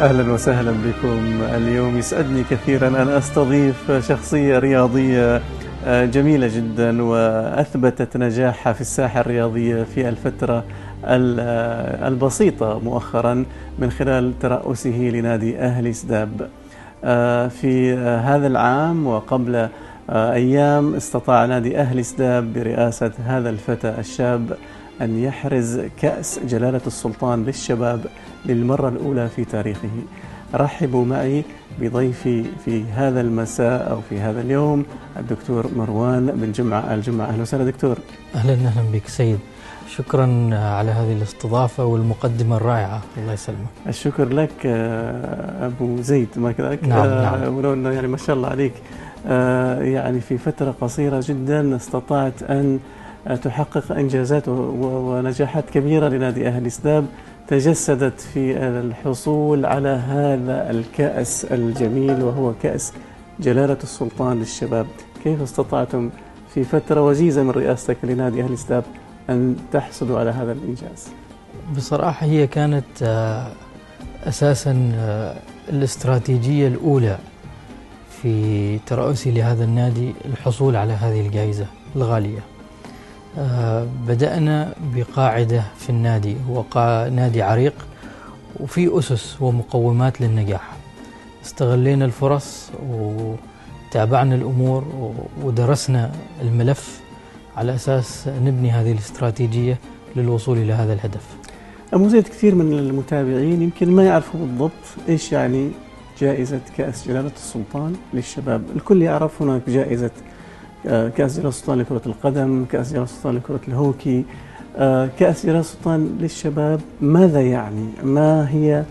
أهلا وسهلا بكم اليوم يسعدني كثيرا أن أستضيف شخصية رياضية آه، جميلة جدا وأثبتت نجاحها في الساحة الرياضية في الفترة آه، البسيطة مؤخرا من خلال ترأسه لنادي أهلي سداب. آه، في هذا العام وقبل أيام استطاع نادي أهلي سداب برئاسة هذا الفتى الشاب أن يحرز كأس جلالة السلطان للشباب للمرة الأولى في تاريخه. رحبوا معي بضيفي في هذا المساء أو في هذا اليوم الدكتور مروان بن جمعة الجمعة أهلا وسهلا دكتور. أهلا أهلا بك سيد. شكرا على هذه الاستضافة والمقدمة الرائعة. الله يسلمك. الشكر لك آه، أبو زيد ما كذلك؟ نعم نعم. ولو أنه يعني ما شاء الله عليك. آه، يعني في فترة قصيرة جدا استطعت أن تحقق إنجازات ونجاحات كبيرة لنادي أهلي سداب تجسدت في الحصول على هذا الكأس الجميل وهو كأس جلالة السلطان للشباب. كيف استطعتم في فترة وجيزة من رئاستك لنادي أهلي سداب أن تحصلوا على هذا الإنجاز؟ بصراحة هي كانت آه، أساسا آه، الاستراتيجية الأولى في ترأسي لهذا النادي الحصول على هذه الجائزة الغالية. بدأنا بقاعدة في النادي هو نادي عريق وفي أسس ومقومات للنجاح. استغلينا الفرص وتابعنا الأمور ودرسنا الملف على أساس نبني هذه الاستراتيجية للوصول إلى هذا الهدف. أبو زيد كثير من المتابعين يمكن ما يعرفوا بالضبط إيش يعني جائزة كأس جلالة السلطان للشباب. الكل يعرف هناك جائزة آه، كأس جلال السلطان لكرة القدم كأس جلال السلطان لكرة الهوكي. آه، كأس جلال السلطان للشباب ماذا يعني؟ ما هي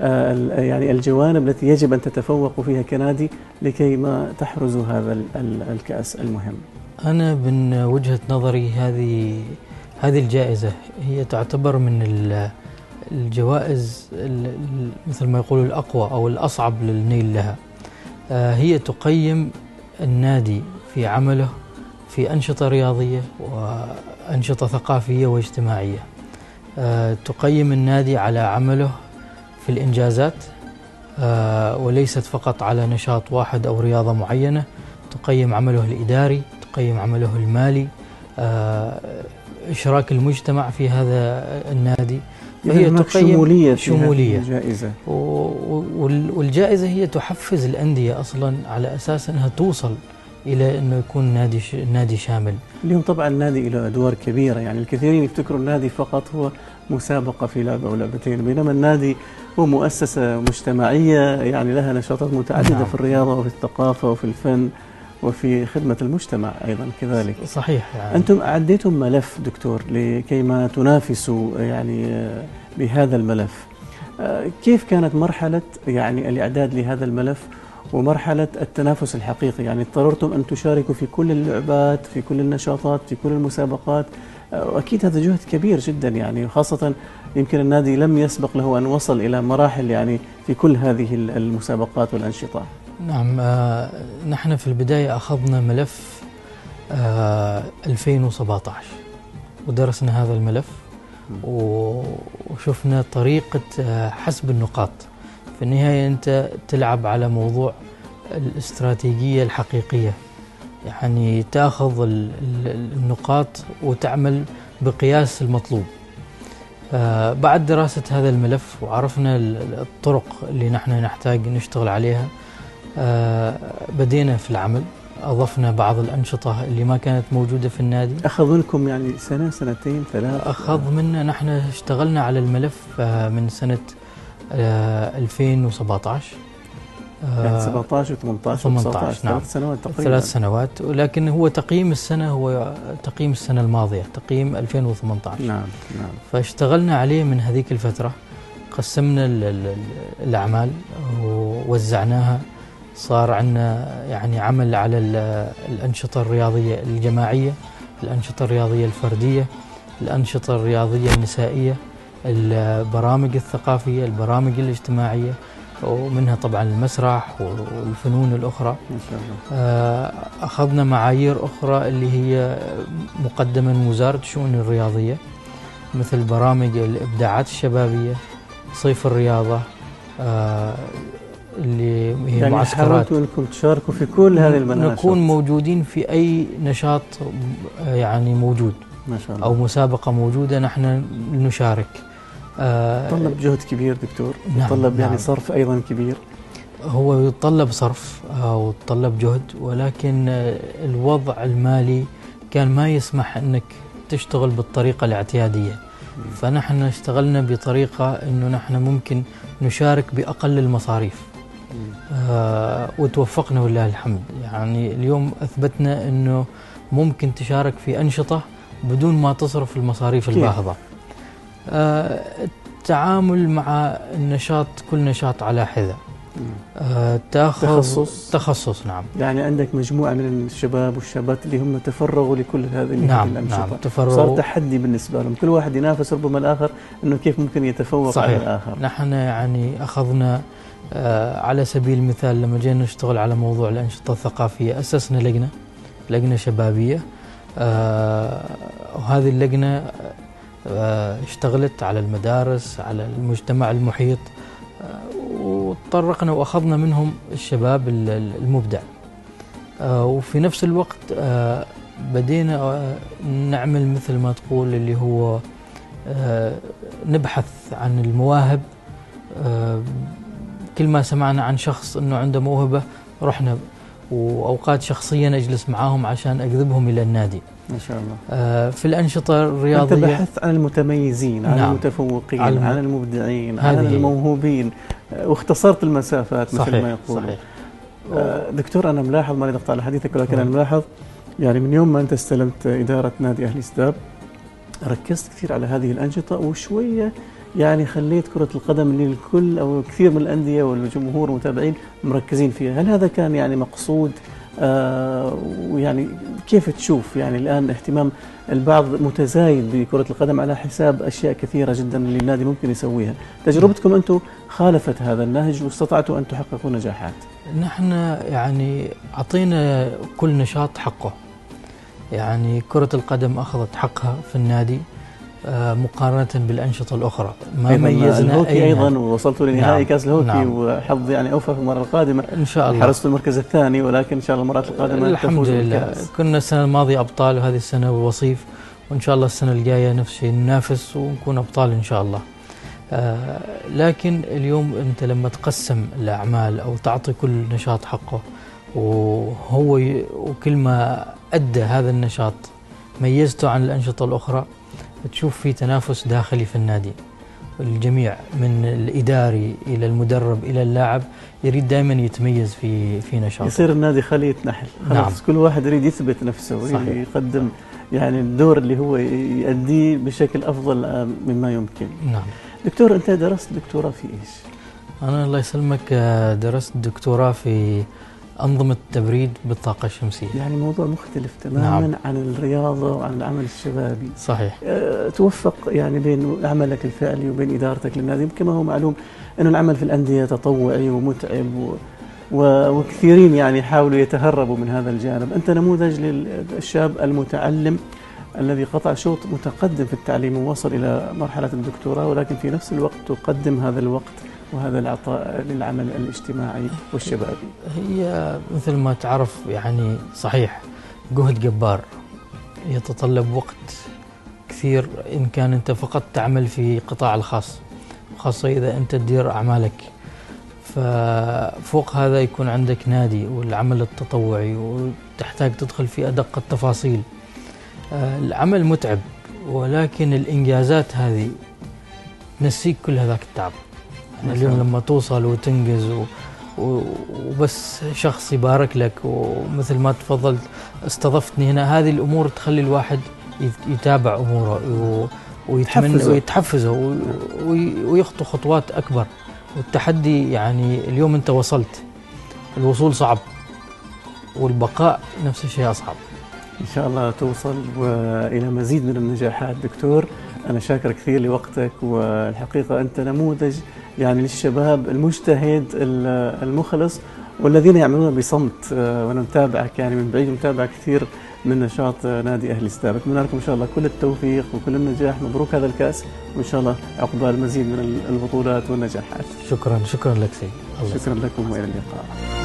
آه، يعني الجوانب التي يجب أن تتفوقوا فيها كنادي لكي ما تحرزوا هذا الكأس المهم؟ أنا من وجهة نظري هذه هذه الجائزة هي تعتبر من الجوائز مثل ما يقولوا الأقوى أو الأصعب للنيل لها. هي تقيم النادي في عمله في أنشطة رياضية وأنشطة ثقافية واجتماعية. أه تقيم النادي على عمله في الإنجازات أه وليست فقط على نشاط واحد أو رياضة معينة. تقيم عمله الإداري تقيم عمله المالي. أه إشراك المجتمع في هذا النادي. فهي تقيم شمولية, شمولية. الجائزة. والجائزة هي تحفز الأندية أصلا على أساس أنها توصل إلى أنه يكون نادي ش... نادي شامل. اليوم طبعا النادي له أدوار كبيرة يعني الكثيرين يفتكروا النادي فقط هو مسابقة في لعبة أو لعبتين بينما النادي هو مؤسسة مجتمعية يعني لها نشاطات متعددة نعم. في الرياضة وفي الثقافة وفي الفن وفي خدمة المجتمع أيضا كذلك صحيح يعني. أنتم أعديتم ملف دكتور لكي ما تنافسوا يعني بهذا الملف آه، كيف كانت مرحلة يعني الإعداد لهذا الملف ومرحلة التنافس الحقيقي. يعني اضطررتم أن تشاركوا في كل اللعبات في كل النشاطات في كل المسابقات. وأكيد هذا جهد كبير جدا يعني خاصة يمكن النادي لم يسبق له أن وصل إلى مراحل يعني في كل هذه المسابقات والأنشطة. نعم آه نحن في البداية أخذنا ملف آه 2017 ودرسنا هذا الملف وشفنا طريقة آه حسب النقاط. في النهاية أنت تلعب على موضوع الاستراتيجية الحقيقية. يعني تأخذ النقاط وتعمل بقياس المطلوب. آه، بعد دراسة هذا الملف وعرفنا الطرق اللي نحن نحتاج نشتغل عليها آه، بدينا في العمل أضفنا بعض الأنشطة اللي ما كانت موجودة في النادي. أخذ منكم يعني سنة سنتين ثلاث؟ أخذ منا نحن اشتغلنا على الملف آه، من سنة 2017 يعني 17 و18 18 نعم ثلاث سنوات تقريبا. ثلاث سنوات. ولكن هو تقييم السنة هو تقييم السنة الماضية تقييم 2018 نعم نعم. فاشتغلنا عليه من هذيك الفترة. قسمنا الأعمال ووزعناها. صار عندنا يعني عمل على الأنشطة الرياضية الجماعية الأنشطة الرياضية الفردية الأنشطة الرياضية النسائية. البرامج الثقافية البرامج الاجتماعية ومنها طبعا المسرح والفنون الأخرى. ما شاء الله. آه، أخذنا معايير أخرى اللي هي مقدمة من وزارة الشؤون الرياضية مثل برامج الإبداعات الشبابية صيف الرياضة آه، اللي هي يعني معسكرات. حاولتوا إنكم تشاركوا في كل هذه المناشط نكون موجودين في أي نشاط آه، يعني موجود ما شاء الله. أو مسابقة موجودة نحن نشارك. آه، طلب جهد كبير دكتور. نعم طلب يعني نعم. صرف أيضا كبير. هو يتطلب صرف أو يتطلب جهد ولكن الوضع المالي كان ما يسمح أنك تشتغل بالطريقة الاعتيادية. فنحن اشتغلنا بطريقة إنه نحن ممكن نشارك بأقل المصاريف. آه وتوفقنا ولله الحمد. يعني اليوم أثبتنا إنه ممكن تشارك في أنشطة بدون ما تصرف المصاريف الباهظة. آه التعامل مع النشاط كل نشاط على حذا آه تاخذ تخصص. تخصص نعم. يعني عندك مجموعة من الشباب والشابات اللي هم تفرغوا لكل هذه نعم الانشطه نعم تفرغوا. صار تحدي بالنسبة لهم. كل واحد ينافس ربما الآخر إنه كيف ممكن يتفوق صحيح. على الآخر. نحن يعني أخذنا آه على سبيل المثال لما جينا نشتغل على موضوع الأنشطة الثقافية أسسنا لجنة لجنة شبابية. آه وهذه اللجنة آه اشتغلت على المدارس على المجتمع المحيط وتطرقنا وأخذنا منهم الشباب المبدع. آه، وفي نفس الوقت آه، بدينا آه، نعمل مثل ما تقول اللي هو نبحث عن المواهب. كل ما سمعنا عن شخص إنه عنده موهبة رحنا وأوقات شخصيا أجلس معاهم عشان اجذبهم إلى النادي. ما شاء الله. في الأنشطة الرياضية أنت بحثت عن المتميزين، عن نعم المتفوقين، عن, عن المبدعين، عن الموهوبين، واختصرت المسافات مثل ما يقول صحيح آه، دكتور أنا ملاحظ ماني ضغط على حديثك ولكن أنا ملاحظ يعني من يوم ما أنت استلمت إدارة نادي أهلي سداب ركزت كثير على هذه الأنشطة وشوية يعني خليت كرة القدم اللي الكل أو كثير من الأندية والجمهور المتابعين مركزين فيها. هل هذا كان يعني مقصود؟ آه ويعني كيف تشوف يعني الآن اهتمام البعض متزايد بكرة القدم على حساب أشياء كثيرة جدا اللي النادي ممكن يسويها؟ تجربتكم أنتم خالفت هذا النهج واستطعتوا أن تحققوا نجاحات. نحن يعني أعطينا كل نشاط حقه. يعني كرة القدم أخذت حقها في النادي. مقارنة بالأنشطة الأخرى. ما ميزنا الهوكي أيضا ووصلتوا لنهائي نعم. كأس الهوكي نعم. وحظ يعني أوفى في المرة القادمة. إن شاء الله. حرصتوا المركز الثاني ولكن إن شاء الله المرات القادمة الحمد لله. كنا السنة الماضية أبطال وهذه السنة وصيف وإن شاء الله السنة الجاية نفس الشيء ننافس ونكون أبطال إن شاء الله. آه لكن اليوم أنت لما تقسم الأعمال أو تعطي كل نشاط حقه وهو وكل ما أدى هذا النشاط ميزته عن الأنشطة الأخرى تشوف في تنافس داخلي في النادي. الجميع من الإداري إلى المدرب إلى اللاعب يريد دائما يتميز في في نشاطه. يصير النادي خليه نحل. خلاص نعم. كل واحد يريد يثبت نفسه صحيح. يقدم يعني الدور اللي هو يؤديه بشكل أفضل مما يمكن. نعم. دكتور أنت درست دكتوراه في إيش؟ أنا الله يسلمك درست دكتوراه في أنظمة تبريد بالطاقة الشمسية. يعني موضوع مختلف تماما نعم. عن الرياضة وعن العمل الشبابي. صحيح. أه توفق يعني بين عملك الفعلي وبين إدارتك للنادي. كما هو معلوم أن العمل في الأندية تطوعي ومتعب و وكثيرين يعني يحاولوا يتهربوا من هذا الجانب. أنت نموذج للشاب المتعلم الذي قطع شوط متقدم في التعليم ووصل إلى مرحلة الدكتوراه ولكن في نفس الوقت تقدم هذا الوقت وهذا العطاء للعمل الاجتماعي والشبابي. هي مثل ما تعرف يعني صحيح جهد جبار. يتطلب وقت كثير إن كان أنت فقط تعمل في قطاع الخاص خاصة إذا أنت تدير أعمالك. ففوق هذا يكون عندك نادي والعمل التطوعي وتحتاج تدخل في أدق التفاصيل. العمل متعب ولكن الإنجازات هذه تنسيك كل هذاك التعب. اليوم لما توصل وتنجز و... وبس شخص يبارك لك ومثل ما تفضلت استضفتني هنا هذه الأمور تخلي الواحد يتابع أموره ويتمنى ويتحفزه ويخطو خطوات أكبر. والتحدي يعني اليوم أنت وصلت الوصول صعب والبقاء نفس الشيء أصعب. إن شاء الله توصل وإلى مزيد من النجاحات. دكتور أنا شاكر كثير لوقتك والحقيقة أنت نموذج يعني للشباب المجتهد المخلص والذين يعملون بصمت آه، وأنا متابعك يعني من بعيد متابع كثير من نشاط نادي أهلي ستار أتمنى لكم إن شاء الله كل التوفيق وكل النجاح. مبروك هذا الكأس وإن شاء الله عقبال مزيد من البطولات والنجاحات. شكرا شكرا لك سيد شكرا لكم وإلى اللقاء.